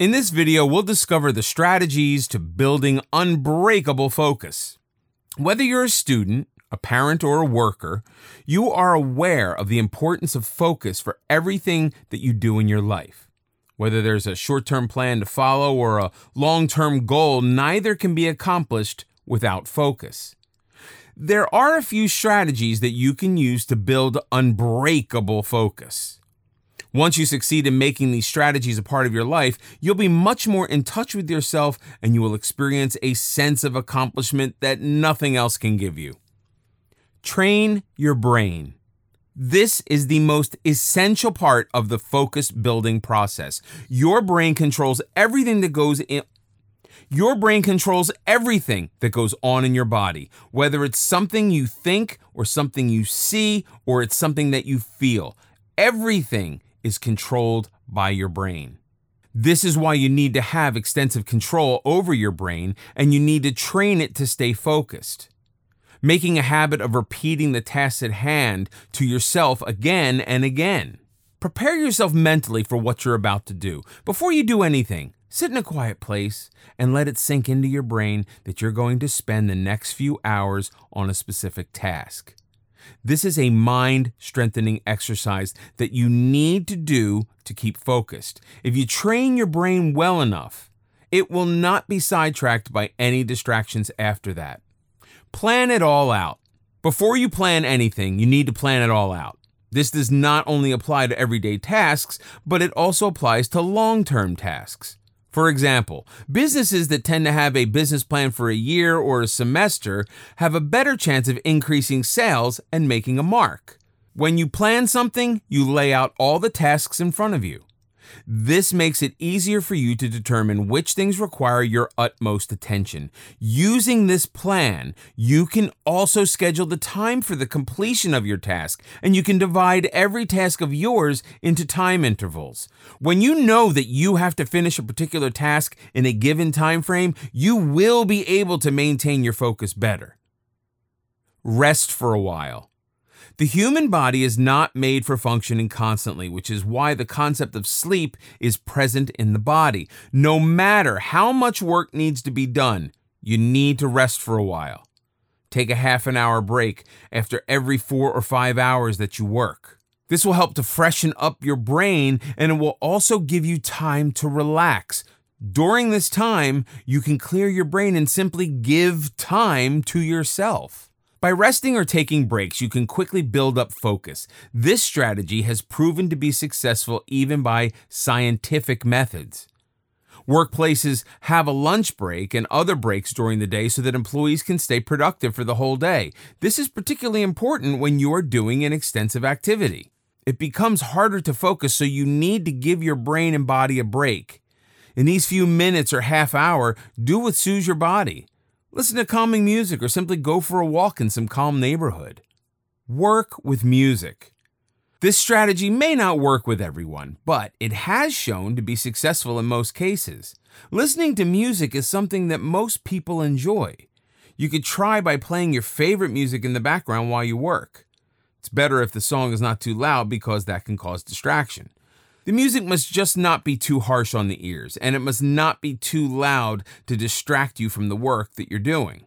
In this video, we'll discover the strategies to building unbreakable focus. Whether you're a student, a parent, or a worker, you are aware of the importance of focus for everything that you do in your life. Whether there's a short term plan to follow or a long term goal, neither can be accomplished without focus. There are a few strategies that you can use to build unbreakable focus. Once you succeed in making these strategies a part of your life, you'll be much more in touch with yourself and you will experience a sense of accomplishment that nothing else can give you. Train your brain. This is the most essential part of the focus building process. Your brain controls everything that goes in. Your brain controls everything that goes on in your body, whether it's something you think or something you see or it's something that you feel. Everything is controlled by your brain. This is why you need to have extensive control over your brain and you need to train it to stay focused. Making a habit of repeating the task at hand to yourself again and again. Prepare yourself mentally for what you're about to do. Before you do anything, sit in a quiet place and let it sink into your brain that you're going to spend the next few hours on a specific task. This is a mind strengthening exercise that you need to do to keep focused. If you train your brain well enough, it will not be sidetracked by any distractions after that. Plan it all out. Before you plan anything, you need to plan it all out. This does not only apply to everyday tasks, but it also applies to long term tasks. For example, businesses that tend to have a business plan for a year or a semester have a better chance of increasing sales and making a mark. When you plan something, you lay out all the tasks in front of you. This makes it easier for you to determine which things require your utmost attention. Using this plan, you can also schedule the time for the completion of your task, and you can divide every task of yours into time intervals. When you know that you have to finish a particular task in a given time frame, you will be able to maintain your focus better. Rest for a while. The human body is not made for functioning constantly, which is why the concept of sleep is present in the body. No matter how much work needs to be done, you need to rest for a while. Take a half an hour break after every four or five hours that you work. This will help to freshen up your brain and it will also give you time to relax. During this time, you can clear your brain and simply give time to yourself. By resting or taking breaks, you can quickly build up focus. This strategy has proven to be successful even by scientific methods. Workplaces have a lunch break and other breaks during the day so that employees can stay productive for the whole day. This is particularly important when you are doing an extensive activity. It becomes harder to focus, so you need to give your brain and body a break. In these few minutes or half hour, do what soothes your body. Listen to calming music or simply go for a walk in some calm neighborhood. Work with music. This strategy may not work with everyone, but it has shown to be successful in most cases. Listening to music is something that most people enjoy. You could try by playing your favorite music in the background while you work. It's better if the song is not too loud because that can cause distraction. The music must just not be too harsh on the ears, and it must not be too loud to distract you from the work that you're doing.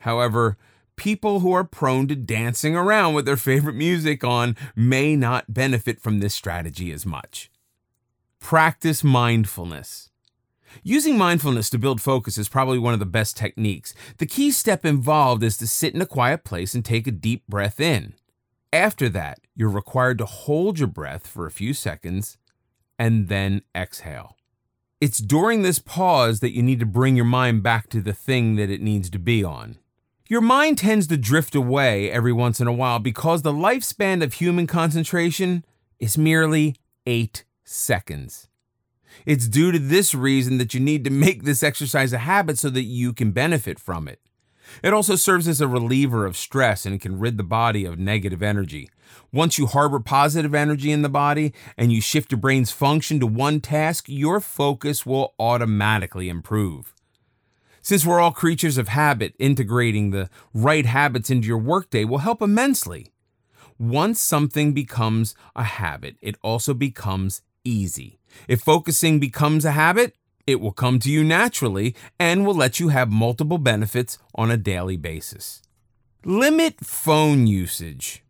However, people who are prone to dancing around with their favorite music on may not benefit from this strategy as much. Practice mindfulness. Using mindfulness to build focus is probably one of the best techniques. The key step involved is to sit in a quiet place and take a deep breath in. After that, you're required to hold your breath for a few seconds and then exhale. It's during this pause that you need to bring your mind back to the thing that it needs to be on. Your mind tends to drift away every once in a while because the lifespan of human concentration is merely eight seconds. It's due to this reason that you need to make this exercise a habit so that you can benefit from it. It also serves as a reliever of stress and can rid the body of negative energy. Once you harbor positive energy in the body and you shift your brain's function to one task, your focus will automatically improve. Since we're all creatures of habit, integrating the right habits into your workday will help immensely. Once something becomes a habit, it also becomes easy. If focusing becomes a habit, it will come to you naturally and will let you have multiple benefits on a daily basis. Limit phone usage.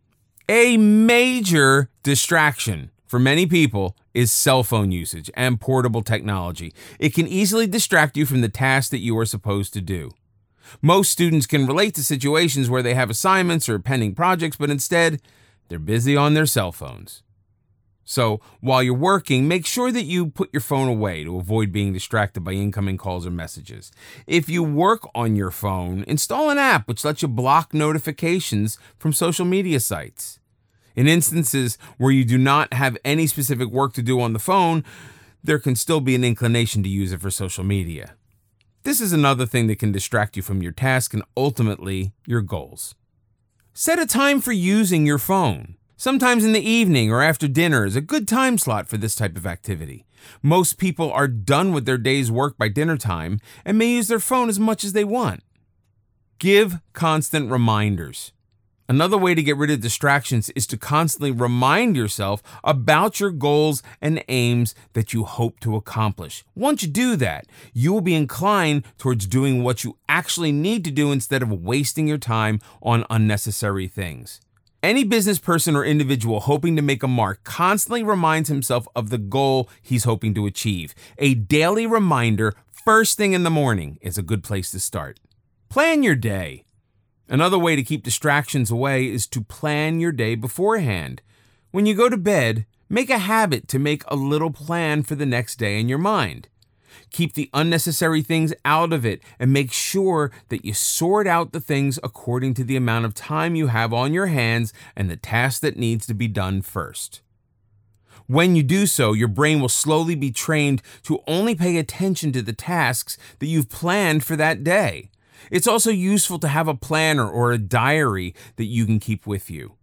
A major distraction for many people is cell phone usage and portable technology. It can easily distract you from the task that you are supposed to do. Most students can relate to situations where they have assignments or pending projects, but instead, they're busy on their cell phones. So, while you're working, make sure that you put your phone away to avoid being distracted by incoming calls or messages. If you work on your phone, install an app which lets you block notifications from social media sites. In instances where you do not have any specific work to do on the phone, there can still be an inclination to use it for social media. This is another thing that can distract you from your task and ultimately your goals. Set a time for using your phone. Sometimes in the evening or after dinner is a good time slot for this type of activity. Most people are done with their day's work by dinner time and may use their phone as much as they want. Give constant reminders. Another way to get rid of distractions is to constantly remind yourself about your goals and aims that you hope to accomplish. Once you do that, you will be inclined towards doing what you actually need to do instead of wasting your time on unnecessary things. Any business person or individual hoping to make a mark constantly reminds himself of the goal he's hoping to achieve. A daily reminder, first thing in the morning, is a good place to start. Plan your day. Another way to keep distractions away is to plan your day beforehand. When you go to bed, make a habit to make a little plan for the next day in your mind. Keep the unnecessary things out of it and make sure that you sort out the things according to the amount of time you have on your hands and the task that needs to be done first. When you do so, your brain will slowly be trained to only pay attention to the tasks that you've planned for that day. It's also useful to have a planner or a diary that you can keep with you.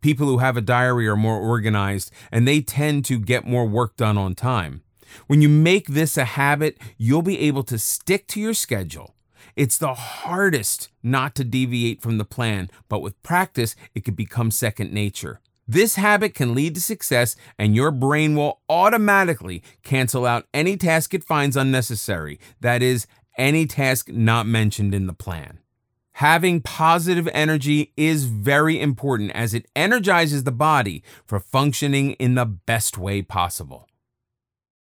People who have a diary are more organized and they tend to get more work done on time. When you make this a habit, you'll be able to stick to your schedule. It's the hardest not to deviate from the plan, but with practice, it can become second nature. This habit can lead to success, and your brain will automatically cancel out any task it finds unnecessary. That is, any task not mentioned in the plan. Having positive energy is very important as it energizes the body for functioning in the best way possible.